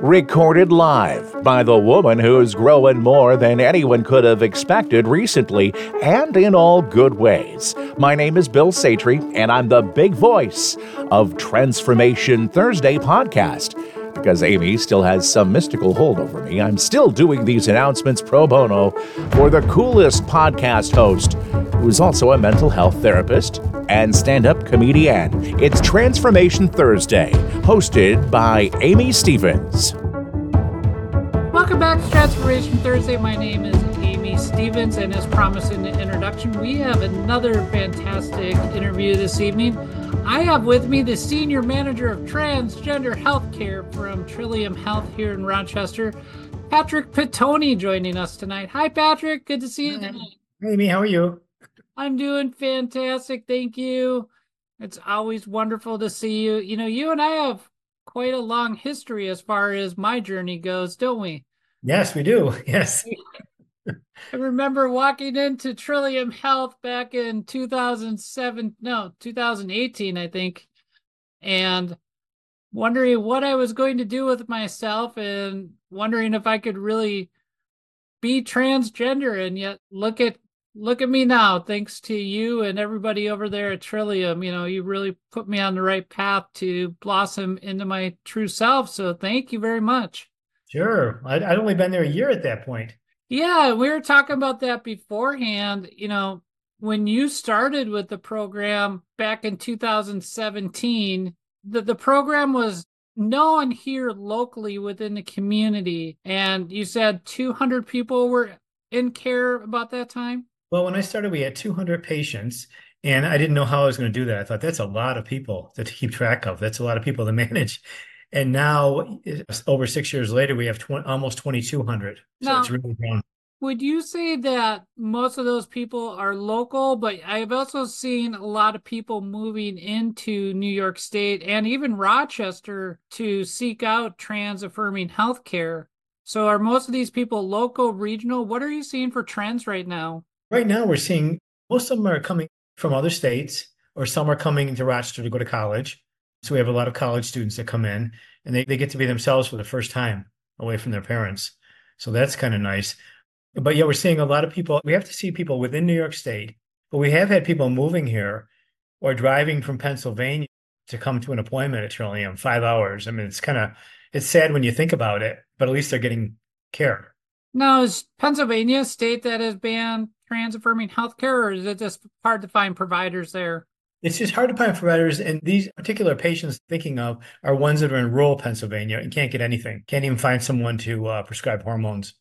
Recorded live by the woman who's growing more than anyone could have expected recently, and in all good ways. My name is Bill Satry, and I'm the big voice of Transformation Thursday podcast. Because Amy still has some mystical hold over me, I'm still doing these announcements pro bono for the coolest podcast host, who's also a mental health therapist and stand up comedian. It's Transformation Thursday, hosted by Amy Stephens. Welcome back to Transformation Thursday. My name is Amy Stephens, and as promised in the introduction, we have another fantastic interview this evening. I have with me the Senior Manager of Transgender Healthcare from Trillium Health here in Rochester, Patrick Pitoni, joining us tonight. Hi, Patrick. Good to see you tonight. Amy, how are you? I'm doing fantastic. Thank you. It's always wonderful to see you. You know, you and I have quite a long history as far as my journey goes, don't we? Yes, we do. Yes. I remember walking into Trillium Health back in 2007, no, 2018, I think, and wondering what I was going to do with myself and wondering if I could really be transgender. And yet, look at look at me now thanks to you and everybody over there at trillium. You know you really put me on the right path to blossom into my true self so thank you very much. Sure. I'd, I'd only been there a year at that point. Yeah we were talking about that beforehand you know when you started with the program back in 2017 the, the program was known here locally within the community and you said 200 people were in care about that time well, when I started, we had 200 patients, and I didn't know how I was going to do that. I thought that's a lot of people to keep track of. That's a lot of people to manage. And now, over six years later, we have 20, almost 2,200. So now, it's really grown. Would you say that most of those people are local? But I've also seen a lot of people moving into New York State and even Rochester to seek out trans affirming healthcare. So, are most of these people local, regional? What are you seeing for trends right now? Right now, we're seeing most of them are coming from other states, or some are coming to Rochester to go to college. So we have a lot of college students that come in and they, they get to be themselves for the first time away from their parents. So that's kind of nice. But yeah, we're seeing a lot of people. We have to see people within New York State, but we have had people moving here or driving from Pennsylvania to come to an appointment at Trillium, five hours. I mean, it's kind of it's sad when you think about it, but at least they're getting care. Now, is Pennsylvania a state that has banned trans affirming healthcare, or is it just hard to find providers there? It's just hard to find providers, and these particular patients thinking of are ones that are in rural Pennsylvania and can't get anything, can't even find someone to uh, prescribe hormones.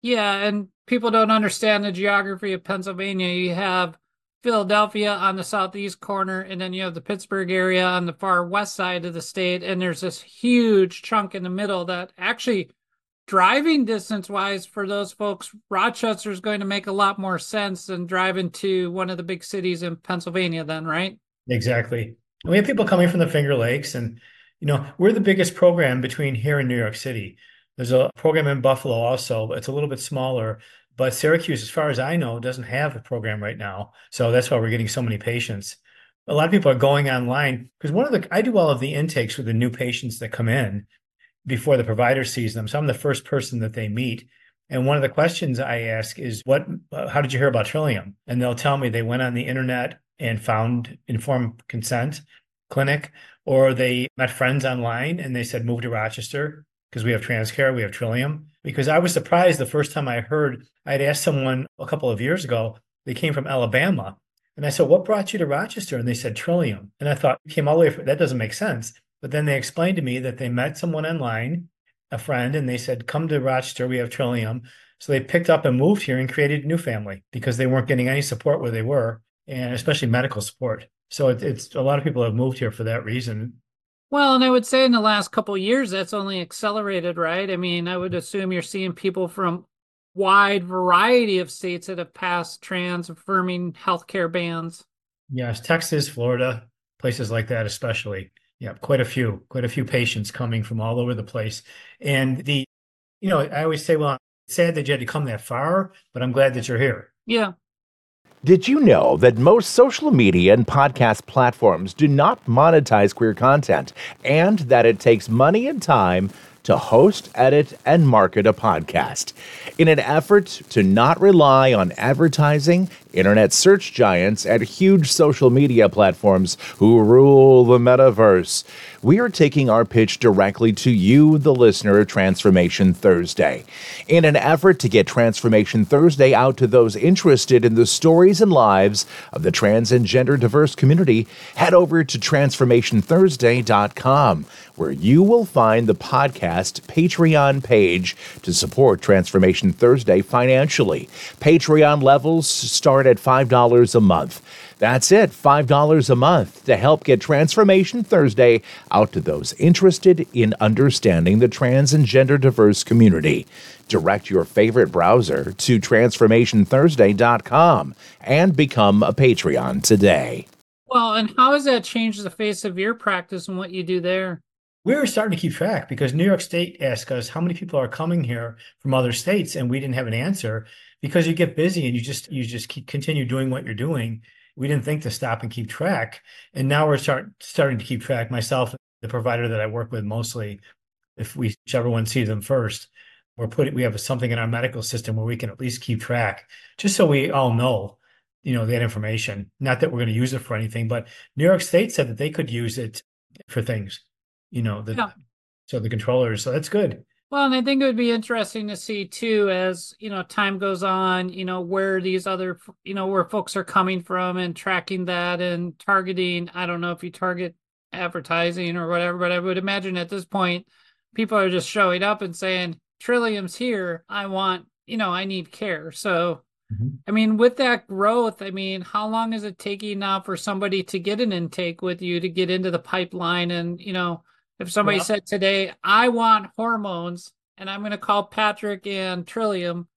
Yeah, and people don't understand the geography of Pennsylvania. You have Philadelphia on the southeast corner, and then you have the Pittsburgh area on the far west side of the state, and there's this huge chunk in the middle that actually driving distance wise for those folks, Rochester is going to make a lot more sense than driving to one of the big cities in Pennsylvania, then, right? Exactly. We have people coming from the Finger Lakes, and you know we're the biggest program between here and New York City. There's a program in Buffalo also, but it's a little bit smaller. But Syracuse, as far as I know, doesn't have a program right now, so that's why we're getting so many patients. A lot of people are going online because one of the I do all of the intakes with the new patients that come in, before the provider sees them. So I'm the first person that they meet. And one of the questions I ask is, "What? Uh, how did you hear about Trillium?" And they'll tell me they went on the internet and found informed consent clinic, or they met friends online and they said, "Move to Rochester because we have TransCare, we have Trillium." Because I was surprised the first time I heard. I'd asked someone a couple of years ago. They came from Alabama, and I said, "What brought you to Rochester?" And they said Trillium. And I thought, came all the way from that doesn't make sense. But then they explained to me that they met someone online, a friend, and they said, Come to Rochester, we have Trillium. So they picked up and moved here and created a new family because they weren't getting any support where they were, and especially medical support. So it, it's a lot of people have moved here for that reason. Well, and I would say in the last couple years, that's only accelerated, right? I mean, I would assume you're seeing people from wide variety of states that have passed trans affirming healthcare bans. Yes, Texas, Florida, places like that, especially. Yeah, quite a few, quite a few patients coming from all over the place. And the, you know, I always say, well, it's sad that you had to come that far, but I'm glad that you're here. Yeah. Did you know that most social media and podcast platforms do not monetize queer content and that it takes money and time to host, edit, and market a podcast. In an effort to not rely on advertising, internet search giants, and huge social media platforms who rule the metaverse, we are taking our pitch directly to you, the listener of Transformation Thursday. In an effort to get Transformation Thursday out to those interested in the stories and lives of the trans and gender diverse community, head over to transformationthursday.com, where you will find the podcast Patreon page to support Transformation Thursday financially. Patreon levels start at $5 a month. That's it, $5 a month to help get Transformation Thursday out to those interested in understanding the trans and gender diverse community. Direct your favorite browser to transformationthursday.com and become a Patreon today. Well, and how has that changed the face of your practice and what you do there? We were starting to keep track because New York State asked us how many people are coming here from other states, and we didn't have an answer because you get busy and you just you just keep continue doing what you're doing we didn't think to stop and keep track. And now we're start starting to keep track. Myself, the provider that I work with mostly, if we whichever one sees them first, we're putting we have something in our medical system where we can at least keep track, just so we all know, you know, that information. Not that we're going to use it for anything, but New York State said that they could use it for things, you know, the yeah. so the controllers. So that's good. Well, and I think it would be interesting to see too, as you know, time goes on, you know, where these other, you know, where folks are coming from and tracking that and targeting. I don't know if you target advertising or whatever, but I would imagine at this point, people are just showing up and saying, Trillium's here. I want, you know, I need care. So, mm-hmm. I mean, with that growth, I mean, how long is it taking now for somebody to get an intake with you to get into the pipeline and, you know, if somebody well, said today, I want hormones and I'm going to call Patrick and Trillium,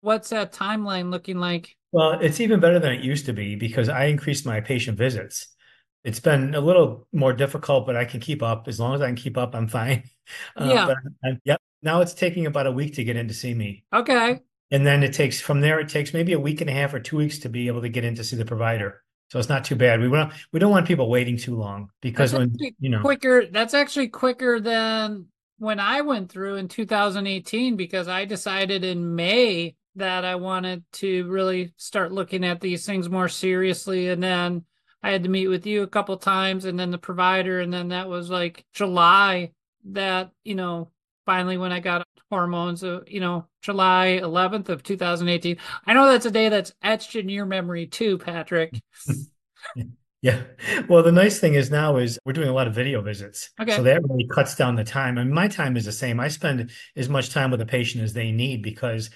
what's that timeline looking like? Well, it's even better than it used to be because I increased my patient visits. It's been a little more difficult, but I can keep up. As long as I can keep up, I'm fine. Uh, yeah. But I'm, yep. Now it's taking about a week to get in to see me. Okay. And then it takes from there, it takes maybe a week and a half or two weeks to be able to get in to see the provider. So it's not too bad. We want we don't want people waiting too long because that's when you know quicker. That's actually quicker than when I went through in 2018 because I decided in May that I wanted to really start looking at these things more seriously, and then I had to meet with you a couple times, and then the provider, and then that was like July. That you know finally when I got hormones, uh, you know, July 11th of 2018. I know that's a day that's etched in your memory too, Patrick. yeah. Well, the nice thing is now is we're doing a lot of video visits. Okay. So that really cuts down the time. I mean, my time is the same. I spend as much time with a patient as they need because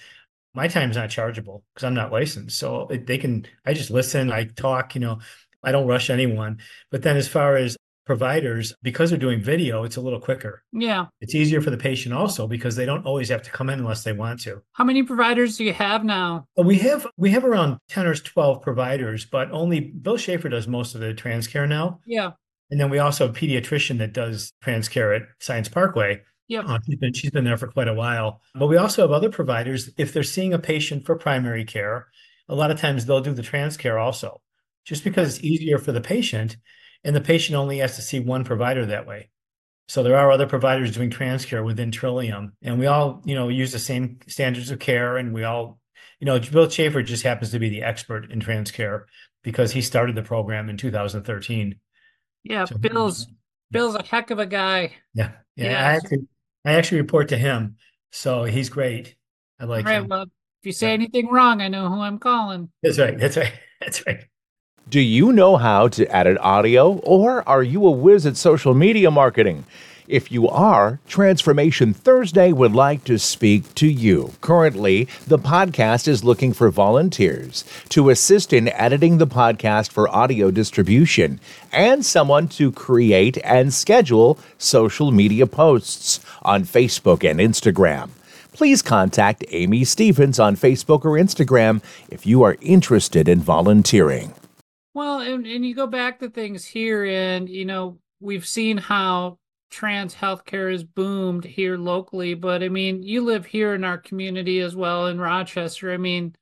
my time is not chargeable because I'm not licensed. So they can, I just listen, I talk, you know, I don't rush anyone. But then as far as providers, because they're doing video, it's a little quicker. Yeah. It's easier for the patient also because they don't always have to come in unless they want to. How many providers do you have now? We have we have around 10 or 12 providers, but only Bill Schaefer does most of the TransCare now. Yeah. And then we also have a pediatrician that does TransCare at Science Parkway. Yeah. Uh, she's been she's been there for quite a while. But we also have other providers. If they're seeing a patient for primary care, a lot of times they'll do the TransCare also, just because it's easier for the patient and the patient only has to see one provider that way. So there are other providers doing TransCare within Trillium, and we all, you know, use the same standards of care, and we all, you know, Bill Schaefer just happens to be the expert in TransCare because he started the program in 2013. Yeah, so, Bill's Bill's a heck of a guy. Yeah, yeah. yeah. I actually, I actually report to him, so he's great. I like. All right. Him. Well, if you say yeah. anything wrong, I know who I'm calling. That's right. That's right. That's right. Do you know how to edit audio, or are you a whiz at social media marketing? If you are, Transformation Thursday would like to speak to you. Currently, the podcast is looking for volunteers to assist in editing the podcast for audio distribution and someone to create and schedule social media posts on Facebook and Instagram. Please contact Amy Stephens on Facebook or Instagram if you are interested in volunteering. Well, and, and you go back to things here, and you know, we've seen how trans healthcare has boomed here locally, but I mean, you live here in our community as well in Rochester. I mean,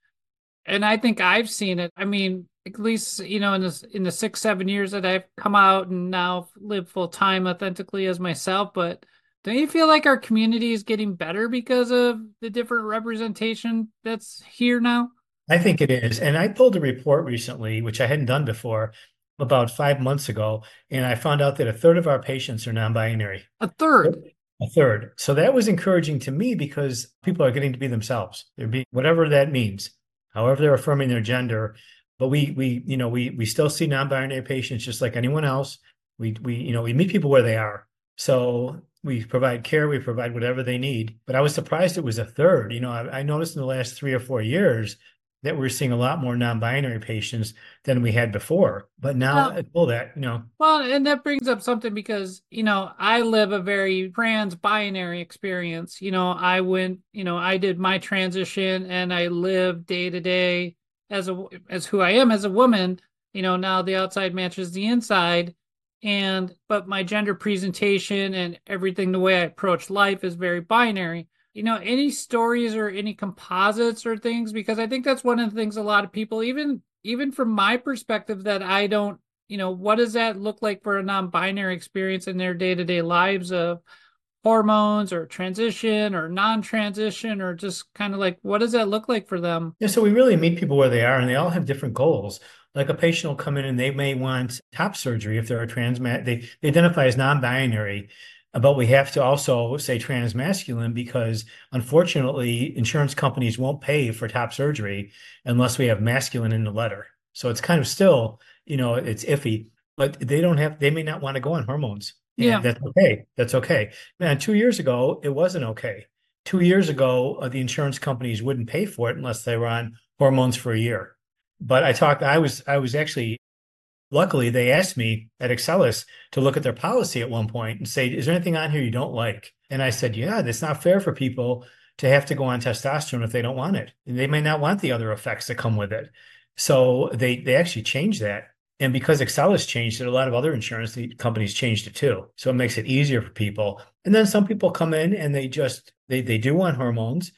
and I think I've seen it. I mean, at least you know in the in the six seven years that I've come out and now live full time authentically as myself, but Don't you feel like our community is getting better because of the different representation that's here now? I think it is. And I pulled a report recently, which I hadn't done before, about five months ago, and I found out that a third of our patients are non binary. A third. A third. So that was encouraging to me because people are getting to be themselves. They're being whatever that means, however they're affirming their gender. But we we you know we we still see non-binary patients just like anyone else. We we you know we meet people where they are. So we provide care, we provide whatever they need. But I was surprised it was a third. You know, I, I noticed in the last three or four years that we're seeing a lot more non-binary patients than we had before. But now, well, all that you know. Well, and that brings up something because you know I live a very trans-binary experience. You know, I went, you know, I did my transition and I live day to day as a as who I am as a woman. You know, now the outside matches the inside, and but my gender presentation and everything, the way I approach life is very binary you know any stories or any composites or things because i think that's one of the things a lot of people even even from my perspective that i don't you know what does that look like for a non-binary experience in their day-to-day lives of hormones or transition or non-transition or just kind of like what does that look like for them? Yeah so we really meet people where they are and they all have different goals. Like a patient will come in and they may want top surgery if they're a trans they, they identify as non-binary but we have to also say transmasculine because unfortunately insurance companies won't pay for top surgery unless we have masculine in the letter. So it's kind of still you know it's iffy but they don't have they may not want to go on hormones. Yeah. that's okay that's okay. Man two years ago it wasn't okay. Two years ago uh, the insurance companies wouldn't pay for it unless they were on hormones for a year. But i talked i was i was actually luckily they asked me at Excellus to look at their policy at one point and say, is there anything on here you don't like? And I said, yeah, that's not fair for people to have to go on testosterone if they don't want it. And they may not want the other effects that come with it. So they they actually changed that. And because Excellus changed it, a lot of other insurance companies changed it too. So it makes it easier for people. And then some people come in and they just they they do want hormones,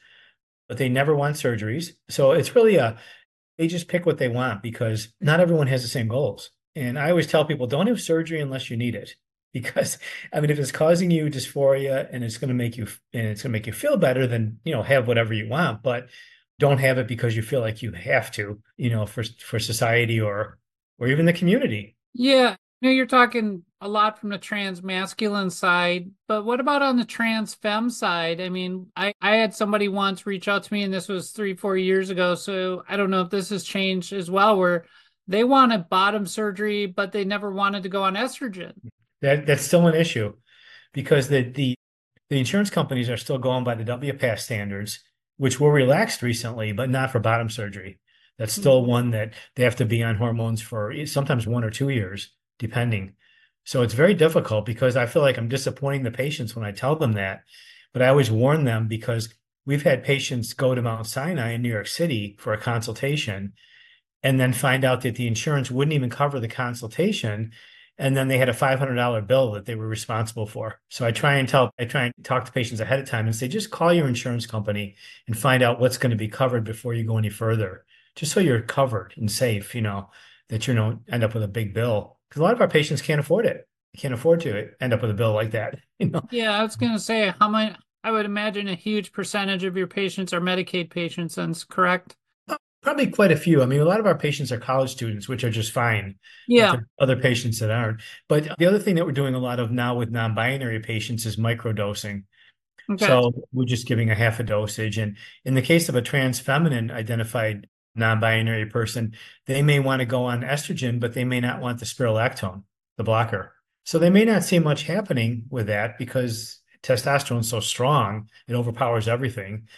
but they never want surgeries. So it's really a they just pick what they want because not everyone has the same goals. And I always tell people don't have surgery unless you need it. Because I mean, if it's causing you dysphoria and it's going to make you and it's going to make you feel better, then you know have whatever you want. But don't have it because you feel like you have to, you know, for for society or or even the community. Yeah, you know, you're talking a lot from the trans masculine side, but what about on the trans fem side? I mean, I, I had somebody once reach out to me, and this was three, four years ago. So I don't know if this has changed as well, where they wanted bottom surgery, but they never wanted to go on estrogen. That that's still an issue because the the the insurance companies are still going by the WPATH standards, which were relaxed recently, but not for bottom surgery. That's still mm-hmm. one that they have to be on hormones for sometimes one or two years, depending. So it's very difficult because I feel like I'm disappointing the patients when I tell them that. But I always warn them because we've had patients go to Mount Sinai in New York City for a consultation and then find out that the insurance wouldn't even cover the consultation and then they had a $500 bill that they were responsible for. So i try and tell i try and talk to patients ahead of time and say just call your insurance company and find out what's going to be covered before you go any further just so you're covered and safe you know that you don't end up with a big bill. Because a lot of our patients can't afford it can't afford to end up with a bill like that you know? Yeah i was going to say how much i would imagine a huge percentage of your patients are medicaid patients that's correct Probably quite a few. I mean, a lot of our patients are college students, which are just fine. Yeah. Other patients that aren't. But the other thing that we're doing a lot of now with non-binary patients is microdosing. Okay. So we're just giving a half a dosage. And in the case of a trans feminine identified non-binary person, they may want to go on estrogen, but they may not want the spironolactone, the blocker. So they may not see much happening with that because testosterone is so strong, it overpowers everything.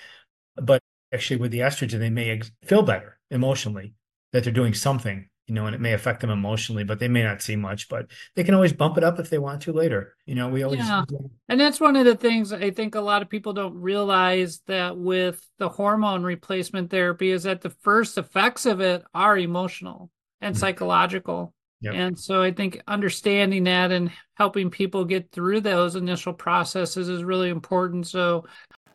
But actually with the estrogen, they may feel better emotionally that they're doing something, you know, and it may affect them emotionally, but they may not see much, but they can always bump it up if they want to later. You know, we always. Yeah. And that's one of the things I think a lot of people don't realize that with the hormone replacement therapy is that the first effects of it are emotional and mm-hmm. psychological. Yep. And so I think understanding that and helping people get through those initial processes is really important. So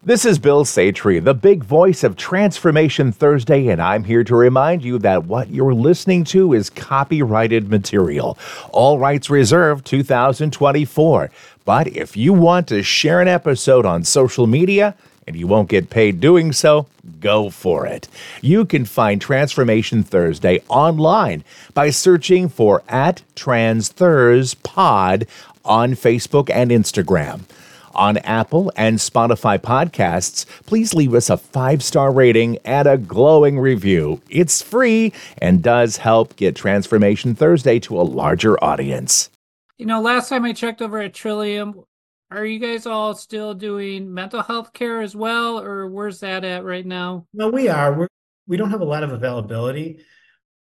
This is Bill Satry, the big voice of Transformation Thursday, and I'm here to remind you that what you're listening to is copyrighted material. All rights reserved 2024. But if you want to share an episode on social media, and you won't get paid doing so, go for it. You can find Transformation Thursday online by searching for at TransThursPod on Facebook and Instagram. On Apple and Spotify podcasts, please leave us a five star rating and a glowing review. It's free and does help get Transformation Thursday to a larger audience. You know, last time I checked over at Trillium, are you guys all still doing mental health care as well, or where's that at right now? No, we are. We're, we don't have a lot of availability,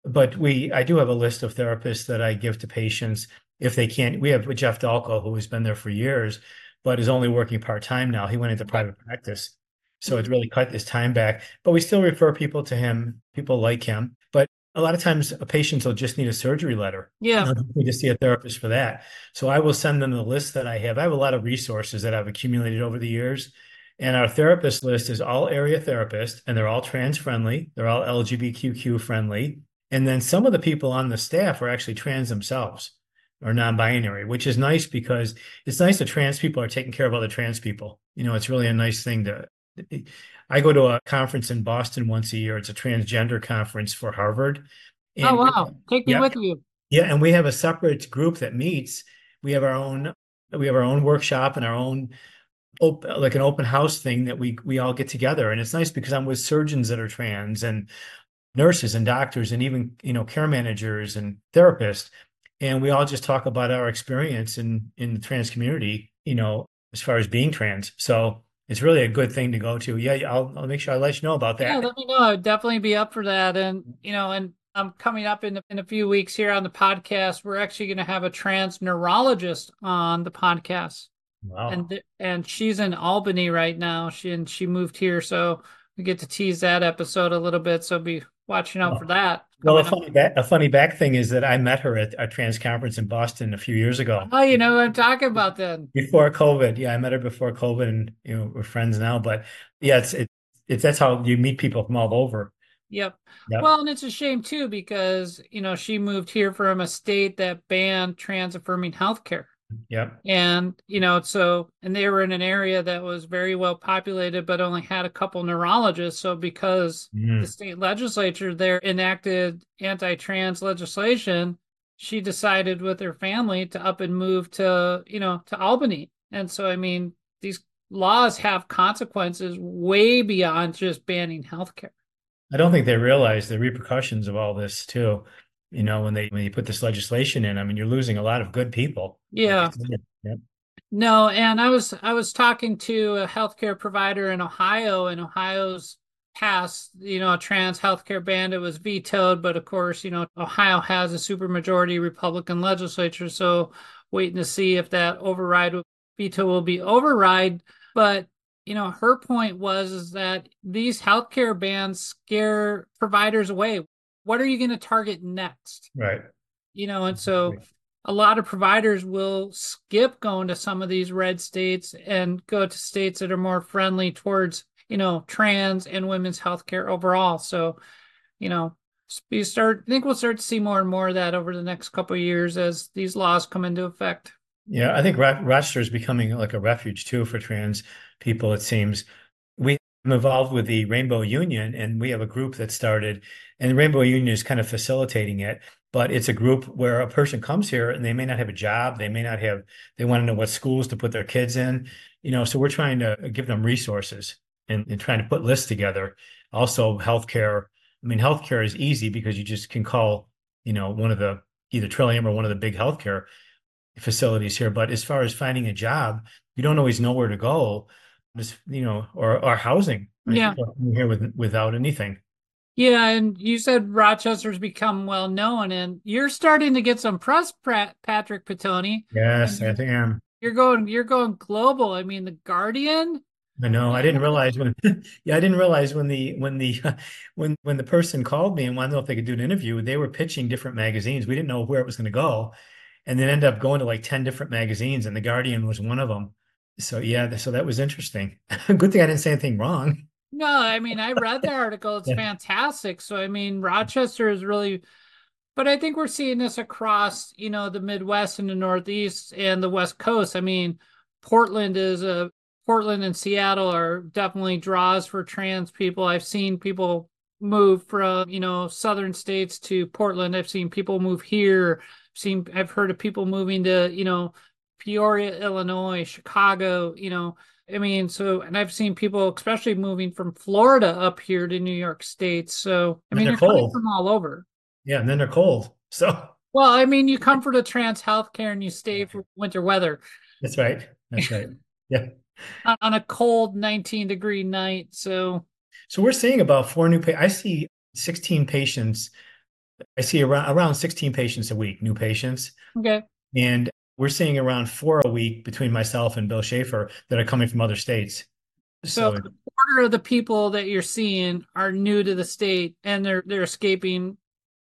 but we I do have a list of therapists that I give to patients if they can't. We have Jeff Dalko, who has been there for years, but is only working part time now. He went into private practice, so it's really cut his time back. But we still refer people to him. People like him, but a lot of times uh, a patient will just need a surgery letter. Yeah. need to see a therapist for that. So I will send them the list that I have. I have a lot of resources that I've accumulated over the years. And our therapist list is all area therapists, and they're all trans friendly. They're all LGBTQ friendly. And then some of the people on the staff are actually trans themselves or non-binary, which is nice because it's nice that trans people are taking care of other trans people. You know, it's really a nice thing to I go to a conference in Boston once a year. It's a transgender conference for Harvard. Oh, and oh wow! Take me yeah, with you. Yeah, and we have a separate group that meets. We have our own. We have our own workshop and our own, op- like an open house thing that we we all get together, and it's nice because I'm with surgeons that are trans and nurses and doctors and even you know care managers and therapists, and we all just talk about our experience in in the trans community. You know, as far as being trans. So it's really a good thing to go to. Yeah, I'll, I'll make sure I let you know about that. Yeah, let me know. I'd definitely be up for that. And you know, and I'm coming up in in a few weeks here on the podcast. We're actually going to have a trans neurologist on the podcast. Wow. And and she's in Albany right now. She and she moved here, so we get to tease that episode a little bit. So be watching out oh. for that. Well, a funny, back, a funny back thing is that I met her at a trans conference in Boston a few years ago. Oh, you know what I'm talking about then. Before COVID. Yeah, I met her before COVID and, you know, we're friends now. But yeah, it's, it, it's that's how you meet people from all over. Yep. yep. Well, and it's a shame too, because, you know, she moved here from a state that banned trans affirming healthcare. Yep. And, you know, so, and they were in an area that was very well populated, but only had a couple neurologists. So, because mm. the state legislature there enacted anti trans legislation, she decided with her family to up and move to, you know, to Albany. And so, I mean, these laws have consequences way beyond just banning healthcare. I don't think they realize the repercussions of all this, too you know when they when you put this legislation in i mean you're losing a lot of good people. Yeah. Yep. no and i was i was talking to a healthcare provider in ohio and ohio's passed you know a trans healthcare ban it was vetoed but of course you know ohio has a supermajority republican legislature so waiting to see if that override veto will be override. But you know her point was is that these healthcare bans scare providers away what are you going to target next? Right. You know, and so a lot of providers will skip going to some of these red states and go to states that are more friendly towards, you know, trans and women's healthcare overall. So, you know, we start I think we'll start to see more and more of that over the next couple of years as these laws come into effect. Yeah, I think Rochester is becoming like a refuge too for trans people. It seems I'm involved with the Rainbow Union, and we have a group that started, and Rainbow Union is kind of facilitating it. But it's a group where a person comes here and they may not have a job, they may not have, they want to know what schools to put their kids in, you know. So we're trying to give them resources and, and trying to put lists together. Also, healthcare. I mean, healthcare is easy because you just can call, you know, one of the either Trillium or one of the big healthcare facilities here. But as far as finding a job, you don't always know where to go just you know or or housing right? yeah here with without anything yeah and you said rochester's become well known and you're starting to get some press patrick Pitoni. yes i am you're going you're going global i mean the guardian I know. I didn't realize when. yeah, I didn't realize when the when the when when the person called me and wanted to know if they could do an interview. They were pitching different magazines. We didn't know where it was going to go, and then ended up going to like ten different magazines, and the Guardian was one of them So yeah, so that was interesting. Good thing I didn't say anything wrong. No, I mean I read the article. It's Yeah. fantastic. So I mean Rochester is really but I think we're seeing this across, you know, the Midwest and the Northeast and the West Coast. I mean, Portland is a Portland and Seattle are definitely draws for trans people. I've seen people move from, you know, southern states to Portland. I've seen people move here. I've seen I've heard of people moving to, you know, Peoria, Illinois, Chicago, you know. I mean, so and I've seen people especially moving from Florida up here to New York State. So I And mean, they're cold. from all over. Yeah, and then they're cold. So Well, I mean, you come for the trans healthcare and you stay for winter weather that's right. That's right. Yeah. on, on a cold 19 degree night. So, So we're seeing about four new pa- I see 16 patients. I see around around 16 patients a week, new patients. okay. And we're seeing around four a week between myself and Bill Schaefer that are coming from other states. So, So a quarter of the people that you're seeing are new to the state and they're they're escaping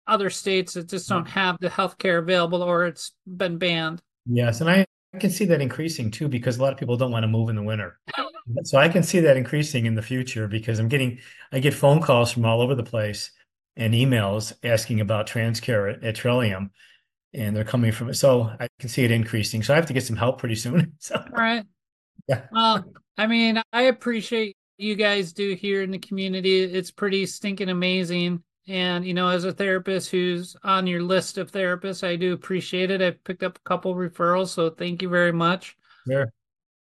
other states that just don't have the health care available or it's been banned. yes, and I, I can see that increasing too because a lot of people don't want to move in the winter. So I can see that increasing in the future because I'm getting I get phone calls from all over the place and emails asking about transcare at, at Trillium. And they're coming from it. so I can see it increasing. So I have to get some help pretty soon. So All right. Yeah. Well, I mean, I appreciate you guys do here in the community. It's pretty stinking amazing. And, you know, as a therapist who's on your list of therapists, I do appreciate it. I've picked up a couple referrals, so thank you very much. there.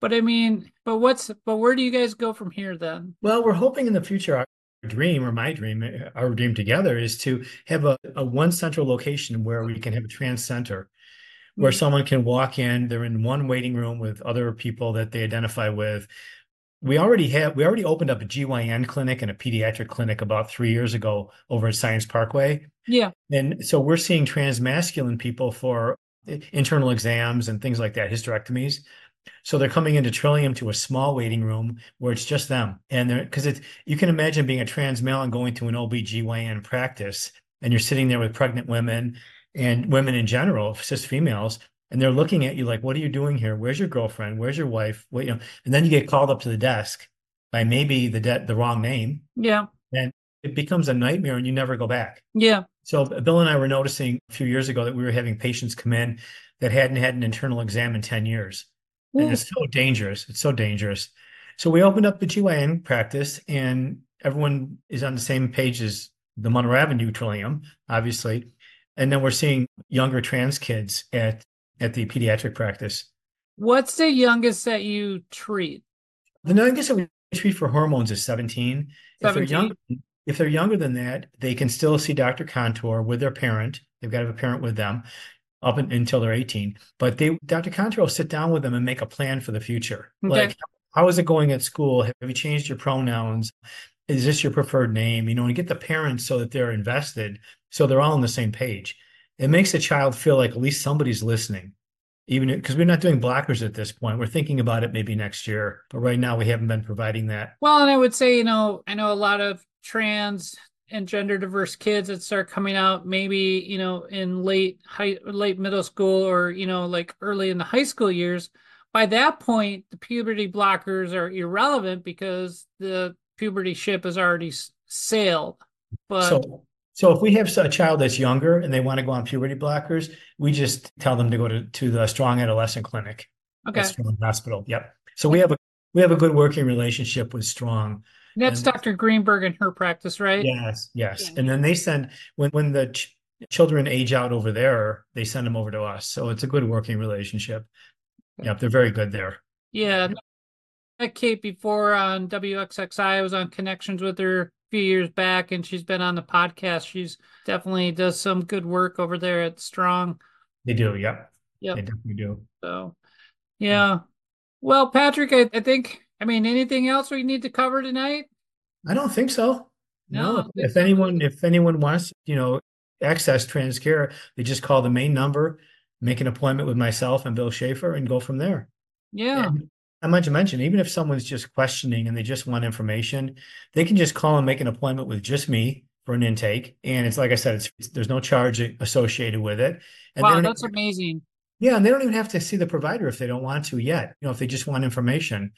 But I mean, but what's, but where do you guys go from here then? Well, we're hoping in the future, dream or my dream, our dream together is to have a, a one central location where we can have a trans center where Mhm. someone can walk in, they're in one waiting room with other people that they identify with. We already have, we already opened up a GYN clinic and a pediatric clinic about three years ago over at Science Parkway. Yeah. And so we're seeing trans masculine people for internal exams and things like that, hysterectomies. So they're coming into Trillium to a small waiting room where it's just them. And they're because it's you can imagine being a trans male and going to an OB/GYN practice and you're sitting there with pregnant women and women in general, cis females, and they're looking at you like, what are you doing here? Where's your girlfriend? Where's your wife? What, you know, and then you get called up to the desk by maybe the de- the wrong name. Yeah. And it becomes a nightmare and you never go back. Yeah. So Bill and I were noticing a few years ago that we were having patients come in that hadn't had an internal exam in 10 years. And it's so dangerous. It's so dangerous. So we opened up the GYN practice and everyone is on the same page as the Monroe Avenue Trillium, obviously. And then we're seeing younger trans kids at at the pediatric practice. What's the youngest that you treat? The youngest that we treat for hormones is 17. If they're 17. young, if they're younger than that, they can still see Dr. Contour with their parent. They've got to have a parent with them up in- until they're 18. But they Dr. Contour will sit down with them and make a plan for the future. Okay. Like, how is it going at school? Have you changed your pronouns? Is this your preferred name? You know, and get the parents so that they're invested, so they're all on the same page. It makes a child feel like at least somebody's listening, even because we're not doing blockers at this point. We're thinking about it maybe next year, but right now we haven't been providing that. Well, and I would say, you know, I know a lot of trans and gender diverse kids that start coming out maybe, you know, in late high late middle school or, you know, like early in the high school years. By that point, the puberty blockers are irrelevant because the puberty ship has already sailed. But So, so if we have a child that's younger and they want to go on puberty blockers, we just tell them to go to, to the Strong Adolescent Clinic okay. Strong Hospital. Yep. So we have a we have a good working relationship with Strong. That's and- Dr. Greenberg and her practice, right? Yes, yes. Yeah. And then they send when when the ch- children age out over there, they send them over to us. So it's a good working relationship. Yep, they're very good there. Yeah. I met Kate before on WXXI. I was on connections with her a few years back and she's been on the podcast. She's definitely does some good work over there at Strong. They do. Yep. Yep. They definitely do. So yeah. Well, Patrick, I, I think I mean anything else we need to cover tonight? I don't think so. No, No, if anyone, if anyone wants, you know, access TransCare, they just call the main number, make an appointment with myself and Bill Schaefer and go from there. Yeah. And I meant to mention, even if someone's just questioning and they just want information, they can just call and make an appointment with just me for an intake. And it's like I said, it's, it's- there's no charge associated with it. And Wow, that's amazing. Yeah, and they don't even have to see the provider if they don't want to yet. You know, if they just want information,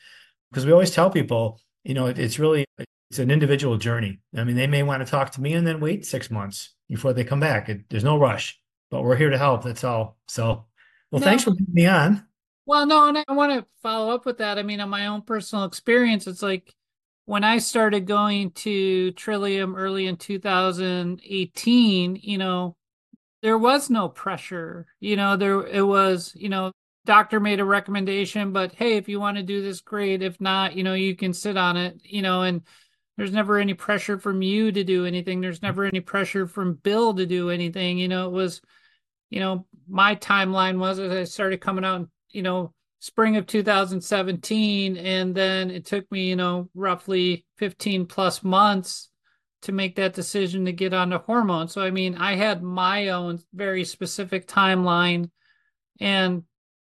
because we always tell people, you know, it, it's really it's an individual journey. I mean, they may want to talk to me and then wait six months before they come back. It, there's no rush, but we're here to help. That's all. So, well, no. thanks for putting me on. Well, no, and I want to follow up with that. I mean, on my own personal experience, it's like when I started going to Trillium early in 2018, you know, there was no pressure. You know, there it was, you know, doctor made a recommendation, but hey, if you want to do this, great. If not, you know, you can sit on it, you know, and there's never any pressure from you to do anything. There's mm-hmm. never any pressure from Bill to do anything. You know, it was, you know, my timeline was as I started coming out, you know, spring of 2017. And then it took me, you know, roughly 15 plus months to make that decision to get onto hormone. So I mean, I had my own very specific timeline and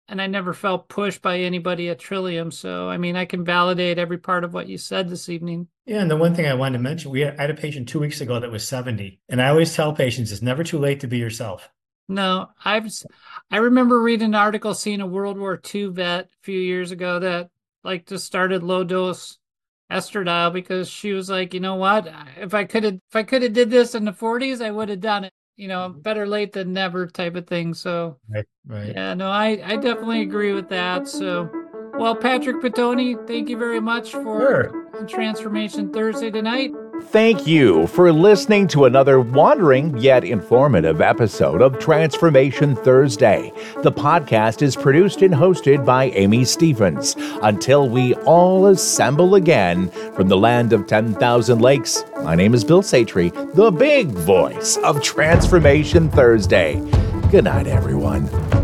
and I never felt pushed by anybody at Trillium. So I mean, I can validate every part of what you said this evening. Yeah, and the one thing I wanted to mention, we had, I had a patient 2 weeks ago that was 70, and I always tell patients it's never too late to be yourself. No, I've I remember reading an article seeing a World War II vet a few years ago that like just started low dose estradiol because she was like, you know what? If I could have, if I could have did this in the 40s, I would have done it. You know, mm-hmm. better late than never type of thing. So, right, right. Yeah, no, I, I definitely agree with that. So, well, Patrick Pitoni, thank you very much for sure. Transformation Thursday tonight. Thank you for listening to another wandering yet informative episode of Transformation Thursday. The podcast is produced and hosted by Amy Stephens. Until we all assemble again from the land of 10,000 lakes, my name is Bill Satry, the big voice of Transformation Thursday. Good night, everyone.